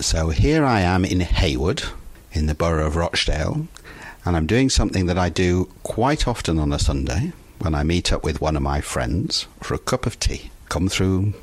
So here I am in Heywood, in the borough of Rochdale, and I'm doing something that I do quite often on a Sunday when I meet up with one of my friends for a cup of tea. Come through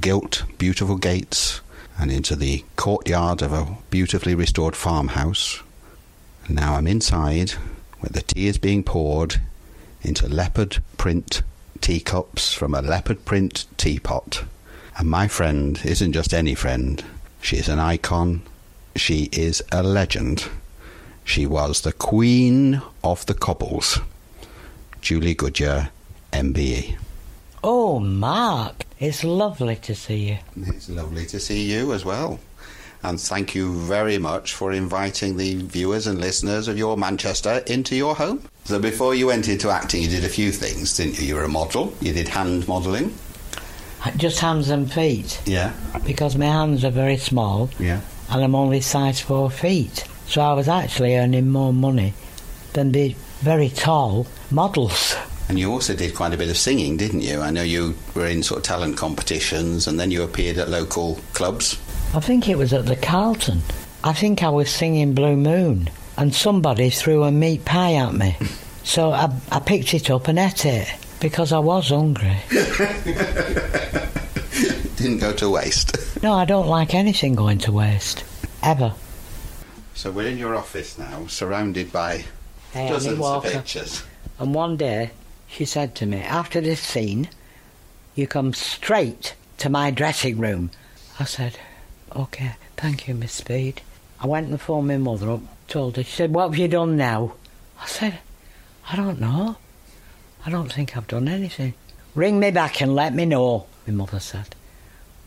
gilt, beautiful gates and into the courtyard of a beautifully restored farmhouse. And now I'm inside where the tea is being poured into leopard print teacups from a leopard print teapot. And my friend isn't just any friend, she is an icon, she is a legend. She was the queen of the cobbles. Julie Goodyear, MBE. Oh, Mark, it's lovely to see you. It's lovely to see you as well. And thank you very much for inviting the viewers and listeners of your Manchester into your home. So, before you went into acting, you did a few things, didn't you? You were a model, you did hand modelling. Just hands and feet, Yeah. because my hands are very small Yeah. and I'm only size four feet. So I was actually earning more money than the very tall models. And you also did quite a bit of singing, didn't you? I know you were in sort of talent competitions and then you appeared at local clubs. I think it was at the Carlton. I think I was singing Blue Moon and somebody threw a meat pie at me. So I, I picked it up and ate it because I was hungry. Didn't go to waste. No, I don't like anything going to waste. Ever. So we're in your office now, surrounded by Hey, dozens of pictures. And one day she said to me, after this scene, you come straight to my dressing room. I said, OK, thank you, Miss Speed. I went and phoned my mother up, told her. She said, What have you done now? I said, I don't know. I don't think I've done anything. Ring me back and let me know, my mother said.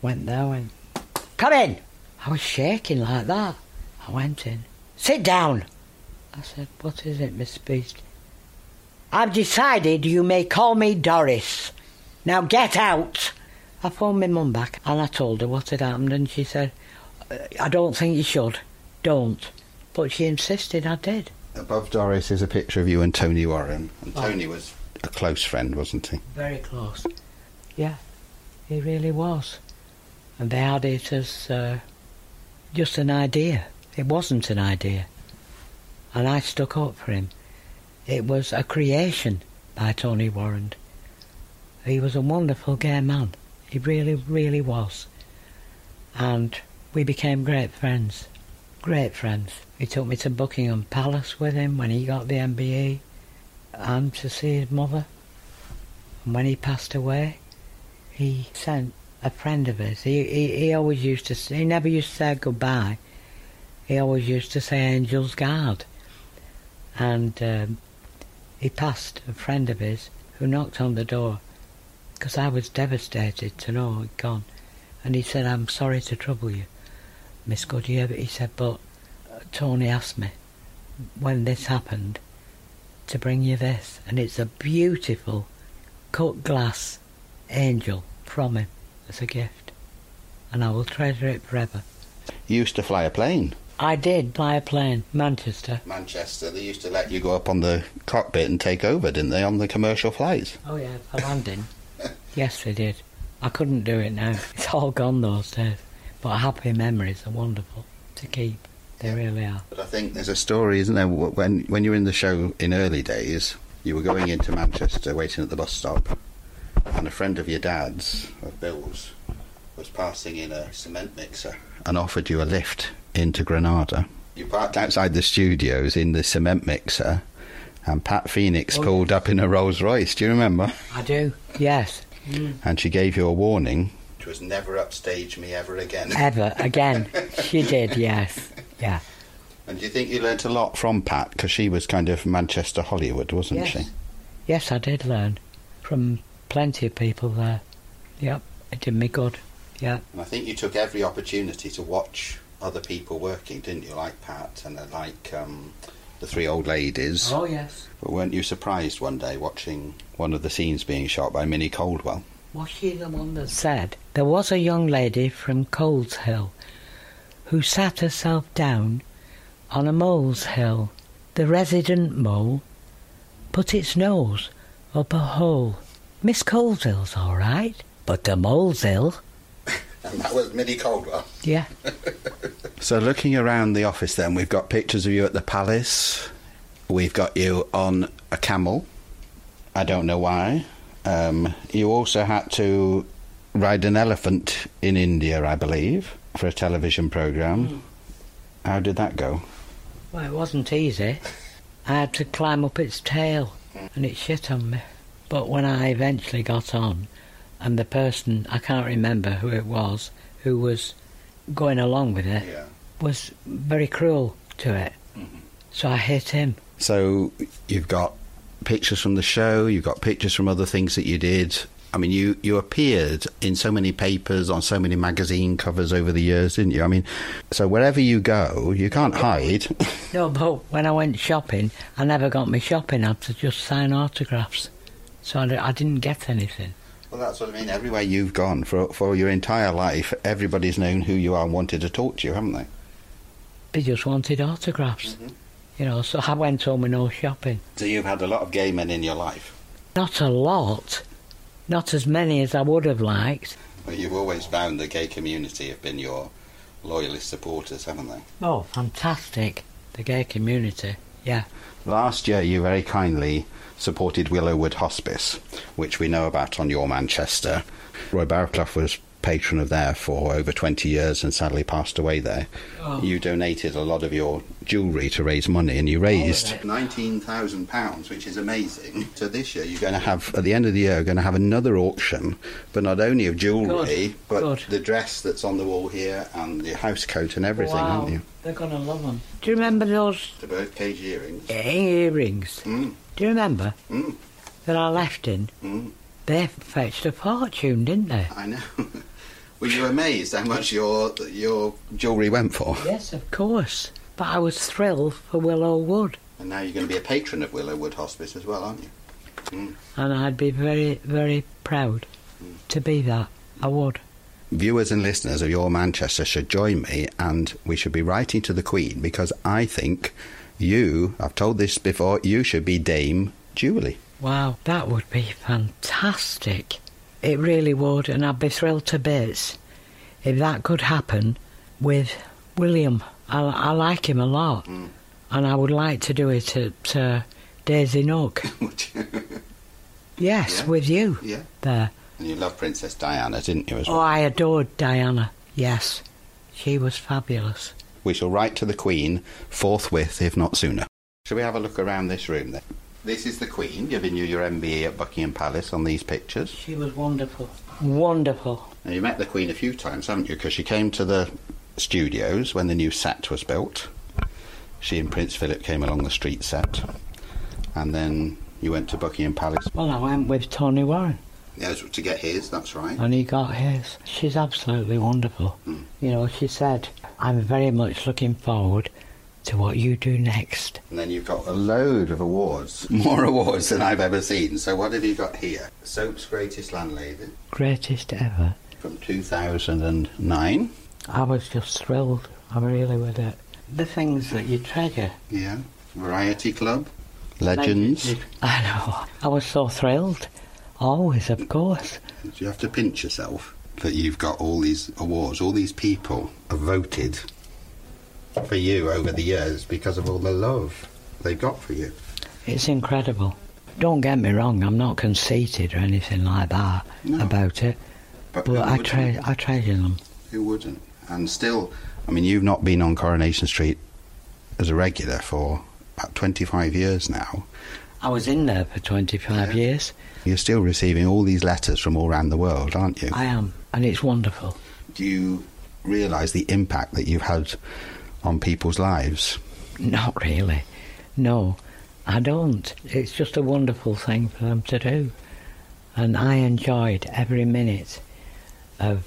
Went there, and, Come in! I was shaking like that. I went in. Sit down! I said, What is it, Miss Speed? I've decided you may call me Doris. Now get out! I phoned my mum back and I told her what had happened and she said, "Uh, I don't think you should. Don't. But she insisted I did. Above Doris is a picture of you and Tony Warren. And Oh. Tony was a close friend, wasn't he? Very close. Yeah, he really was. And they had it as uh, just an idea. It wasn't an idea. And I stuck up for him. It was a creation by Tony Warren. He was a wonderful gay man. He really, really was. And we became great friends. Great friends. He took me to Buckingham Palace with him when he got the MBE and to see his mother. And when he passed away, he sent a friend of his. He, he, he always used to say, he never used to say goodbye. He always used to say Angel's Guard. And um, he passed a friend of his who knocked on the door because I was devastated to know he'd gone. And he said, I'm sorry to trouble you, Miss Goodyear. But he said, but uh, Tony asked me when this happened to bring you this. And it's a beautiful cut glass angel from him as a gift. And I will treasure it forever. You used to fly a plane. I did fly a plane, Manchester. Manchester, they used to let you go up on the cockpit and take over, didn't they, on the commercial flights? Oh yeah, for landing. yes, they did. I couldn't do it now. It's all gone those days. But happy memories are wonderful to keep. They really are. But I think there's a story, isn't there? When when you were in the show in early days, you were going into Manchester, waiting at the bus stop, and a friend of your dad's, of Bill's, was passing in a cement mixer and offered you a lift into Granada. You parked outside the studios in the cement mixer, and Pat Phoenix Oh, pulled up in a Rolls Royce. Do you remember? I do. Yes. Mm. And she gave you a warning. Which was never upstage me ever again. Ever again. she did. Yes. Yeah. And do you think you learnt a lot from Pat? Because she was kind of Manchester Hollywood, wasn't yes. she? Yes, I did learn from plenty of people there. Yep. It did me good. Yeah. And I think you took every opportunity to watch other people working, didn't you? Like Pat and like um, the three old ladies. Oh yes. But weren't you surprised one day watching one of the scenes being shot by Minnie Caldwell? Was she the one that said there was a young lady from Coles Hill who sat herself down on a mole's hill? The resident mole put its nose up a hole. Miss Coleshill's all right, but the mole's ill. And that was Minnie Caldwell. Yeah. So, looking around the office, then we've got pictures of you at the palace. We've got you on a camel. I don't know why. Um, you also had to ride an elephant in India, I believe, for a television program. Hmm. How did that go? Well, it wasn't easy. I had to climb up its tail, and it shit on me. But when I eventually got on, and the person, I can't remember who it was, who was going along with it, was very cruel to it. Mm-hmm. So I hit him. So you've got pictures from the show, you've got pictures from other things that you did. I mean, you, you appeared in so many papers, on so many magazine covers over the years, didn't you? I mean, so wherever you go, you can't hide. No, but when I went shopping, I never got my shopping. Had to just sign autographs. So I, I didn't get anything. well, that's what I mean. Everywhere you've gone for for your entire life, everybody's known who you are and wanted to talk to you, haven't they? They just wanted autographs. Mm-hmm. You know, so I went home with no shopping. So you've had a lot of gay men in your life. Not a lot. Not as many as I would have liked. Well, you've always found the gay community have been your loyalist supporters, haven't they? Oh, fantastic. The gay community. Yeah. Last year, you very kindly supported Willow Wood Hospice, which we know about on Your Manchester. Roy Barraclough was patron of there for over 20 years and sadly passed away there. Oh. You donated a lot of your jewellery to raise money and you raised £19,000, which is amazing. So this year, you're going to have, at the end of the year, you're going to have another auction, but not only of jewellery, but good. the dress that's on the wall here and the house coat and everything, wow. aren't you? They're going to love them. Do you remember those The birdcage earrings. earrings? Mm, Do you remember mm, that I left in? mm. They fetched a fortune, didn't they? I know. Were you amazed how much your your jewellery went for? Yes, of course. But I was thrilled for Willow Wood. And now you're going to be a patron of Willow Wood Hospice as well, aren't you? Mm. And I'd be very, very proud mm. to be that. I would. Viewers and listeners of Your Manchester should join me, and we should be writing to the Queen because I think you, I've told this before, you should be Dame Julie. Wow, that would be fantastic. It really would, and I'd be thrilled to bits if that could happen with William. I, I like him a lot, Mm. and I would like to do it at uh, Daisy Nook. Yes, Yeah. with you yeah. there. And you love Princess Diana, didn't you, as Oh. I adored Diana. Yes, she was fabulous. We shall write to the Queen forthwith, if not sooner. Shall we have a look around this room then? This is the Queen giving you your MBE at Buckingham Palace on these pictures. She was wonderful. Wonderful. Now, you met the Queen a few times, haven't you? Because she came to the studios when the new set was built. She and Prince Philip came along the street set. And then you went to Buckingham Palace. Well, I went with Tony Warren. Yes, to get his, that's right. and he got his. She's absolutely wonderful. Mm. You know, she said, I'm very much looking forward to what you do next. And then you've got a load of awards. More awards than I've ever seen. So what have you got here? Soap's Greatest Landlady Greatest ever. from 2009. I was just thrilled. I'm really with it. The things that you treasure. Yeah. Variety Club. Legends. I know. I was so thrilled. Always, of course. Do You have to pinch yourself that you've got all these awards. All these people have voted for you over the years because of all the love they've got for you. It's incredible. Don't get me wrong, I'm not conceited or anything like that No. about it. But, But I, tre- I treasure them. Who wouldn't? And still, I mean, you've not been on Coronation Street as a regular for about 25 years now. I was in there for 25 Yeah. years. You're still receiving all these letters from all around the world, aren't you? I am, and it's wonderful. Do you realise the impact that you've had on people's lives? Not really. No, I don't. It's just a wonderful thing for them to do. And I enjoyed every minute of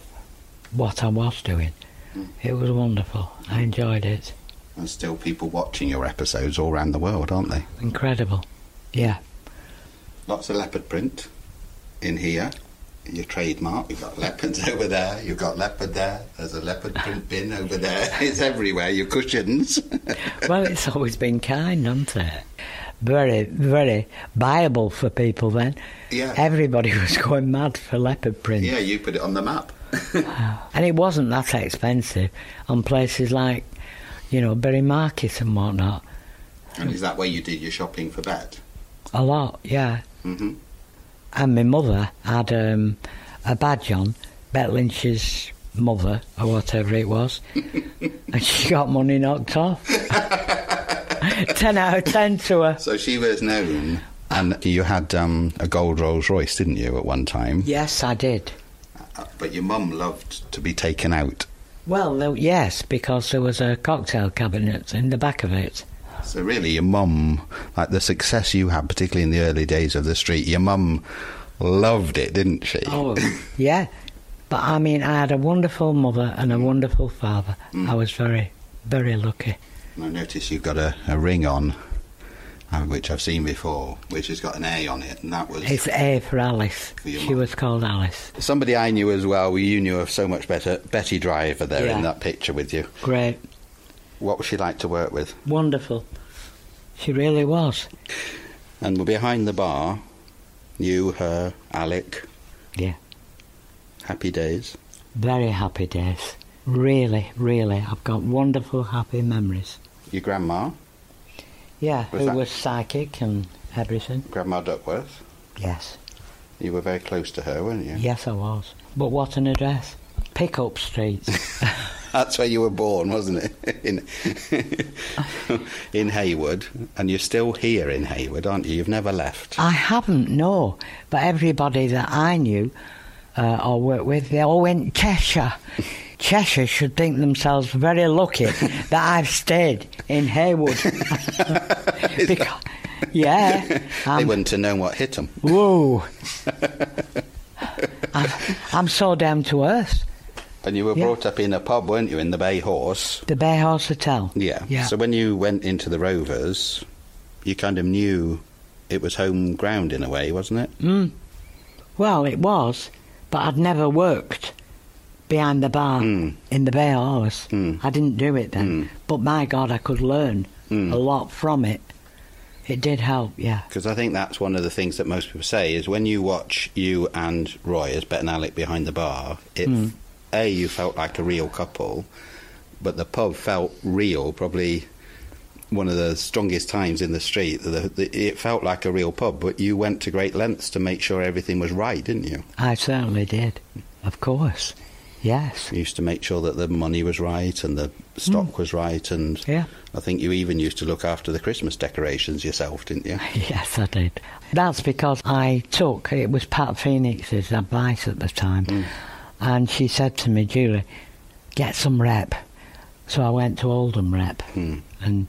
what I was doing. Mm. It was wonderful. I enjoyed it. And still people watching your episodes all around the world, aren't they? Incredible. Yeah. Lots of leopard print in here. Your trademark. You've got leopards over there. You've got leopard there. There's a leopard print bin over there. It's everywhere. Your cushions. Well, it's always been kind, hasn't it? Very, very viable for people then. yeah. Everybody was going mad for leopard print. Yeah, you put it on the map. and it wasn't that expensive on places like, you know, Bury Market and whatnot. And is that where you did your shopping for Bet? A lot, yeah. hmm And my mother had um, a badge on, Bet Lynch's mother, or whatever it was, and she got money knocked off. 10 out of 10 to her. So she was known. And you had um, a gold Rolls Royce, didn't you, at one time? Yes, I did. Uh, But your mum loved to be taken out. Well, yes, because there was a cocktail cabinet in the back of it. So really, your mum, like the success you had, particularly in the early days of the street, your mum loved it, didn't she? Oh, yeah. But I mean, I had a wonderful mother and a wonderful father. I was very, very lucky. And I noticed you've got a, a ring on, uh, which I've seen before, which has got an A on it, and that was It's A for Alice. For She mum. was called Alice. somebody I knew as well. You knew of so much better, Betty Driver there Yeah. in that picture with you. Great. What was she like to work with? Wonderful. She really was. And behind the bar, you, her, Alec. Yeah. Happy days. Very happy days. Really, really. I've got wonderful, happy memories. Your grandma, Yeah, Was who that- was psychic and everything. Grandma Duckworth. Yes. You were very close to her, weren't you? Yes, I was. But what an address. Pickup Street. That's where you were born, wasn't it? In in Heywood, and you're still here in Heywood, aren't you? You've never left. I haven't, no. But everybody that I knew uh, or worked with, they all went Cheshire. Cheshire should think themselves very lucky that I've stayed in Heywood. because, yeah. they wouldn't have known what hit them. whoa. I'm, I'm so down to earth. And you were Yeah. brought up in a pub, weren't you, in the Bay Horse? The Bay Horse Hotel. Yeah. Yeah. So when you went into the Rovers, you kind of knew it was home ground in a way, wasn't it? Mm. Well, it was, but I'd never worked behind the bar Mm. in the Bay Horse. Mm. I didn't do it then. Mm. But my God, I could learn Mm. a lot from it. It did help, yeah. Because I think that's one of the things that most people say is when you watch you and Roy as Bet and Alec behind the bar, it Mm. A you felt like a real couple, but the pub felt real. Probably one of the strongest times in the street. The, the, it felt like a real pub, but you went to great lengths to make sure everything was right, didn't you? I certainly did. Of course. Yes. You used to make sure that the money was right and the stock was right, and Yeah. I think you even used to look after the Christmas decorations yourself, didn't you? Yes, I did. That's because I took, it was Pat Phoenix's advice at the time, Mm. And she said to me, Julie, get some rep. So I went to Oldham Rep Mm. and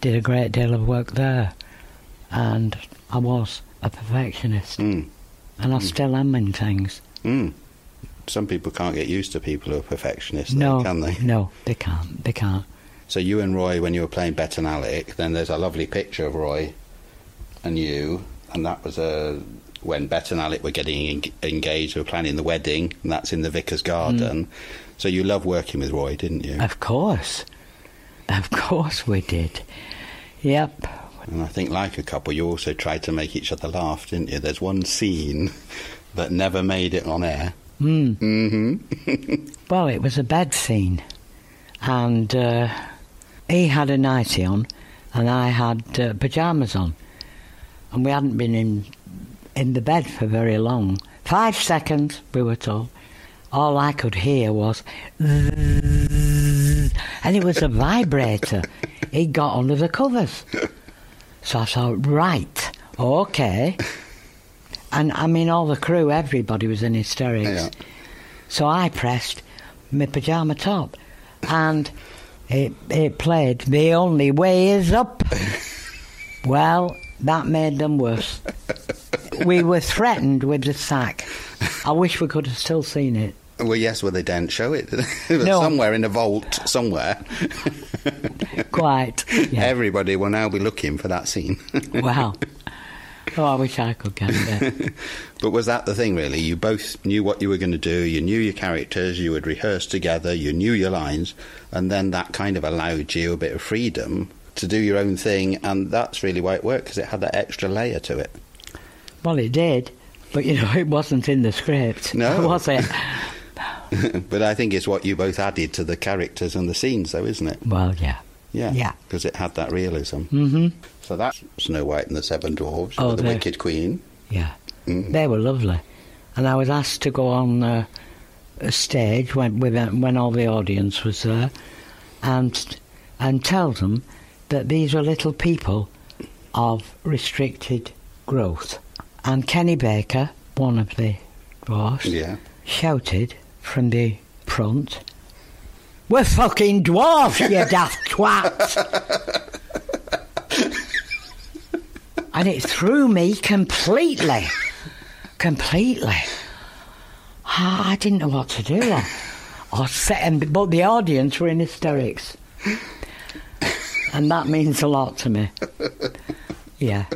did a great deal of work there. And I was a perfectionist, Mm. and I still am in things. Some people can't get used to people who are perfectionists, no, though, can they? no, they can't. They can't. So you and Roy, when you were playing Bet and Alec, then there's a lovely picture of Roy and you, and that was a when Bet and Alec were getting en- engaged, we were planning the wedding, and that's in the vicar's garden. So you love working with Roy, didn't you? Of course, of course we did. Yep. And I think, like a couple, you also tried to make each other laugh, didn't you? There's one scene that never made it on air. Mm. hmm Well, it was a bed scene, and uh, he had a nightie on, and I had uh, pajamas on, and we hadn't been in in the bed for very long. Five seconds, we were told. All I could hear was, and it was a vibrator. He got under the covers, so I thought, right, okay. And I mean, all the crew, everybody was in hysterics. Yeah. So I pressed my pajama top, and it it played "The Only Way Is Up." well, that made them worse. We were threatened with the sack. I wish we could have still seen it. Well, yes, well, they didn't show it. did they? It was No. Somewhere in a vault, somewhere. Quite. Yeah. Everybody will now be looking for that scene. wow. Oh, I wish I could get it. but was that the thing, really? You both knew what you were going to do, you knew your characters, you would rehearse together, you knew your lines, and then that kind of allowed you a bit of freedom to do your own thing, and that's really why it worked, because it had that extra layer to it. Well, it did, but you know, it wasn't in the script. No. Was it? but I think it's what you both added to the characters and the scenes, though, isn't it? Well, yeah. Yeah. Yeah. Because it had that realism. hmm So that's Snow White and the Seven Dwarfs, Oh, the. Wicked Queen. Yeah. Mm. They were lovely. And I was asked to go on uh, a stage when, with, uh, when all the audience was there and, and tell them that these were little people of restricted growth. And Kenny Baker, one of the dwarfs, Yeah. shouted from the front, We're fucking dwarfs, you daft twats! and it threw me completely. Completely. Ah, I didn't know what to do. I, set, and, but the audience were in hysterics. And that means a lot to me. Yeah.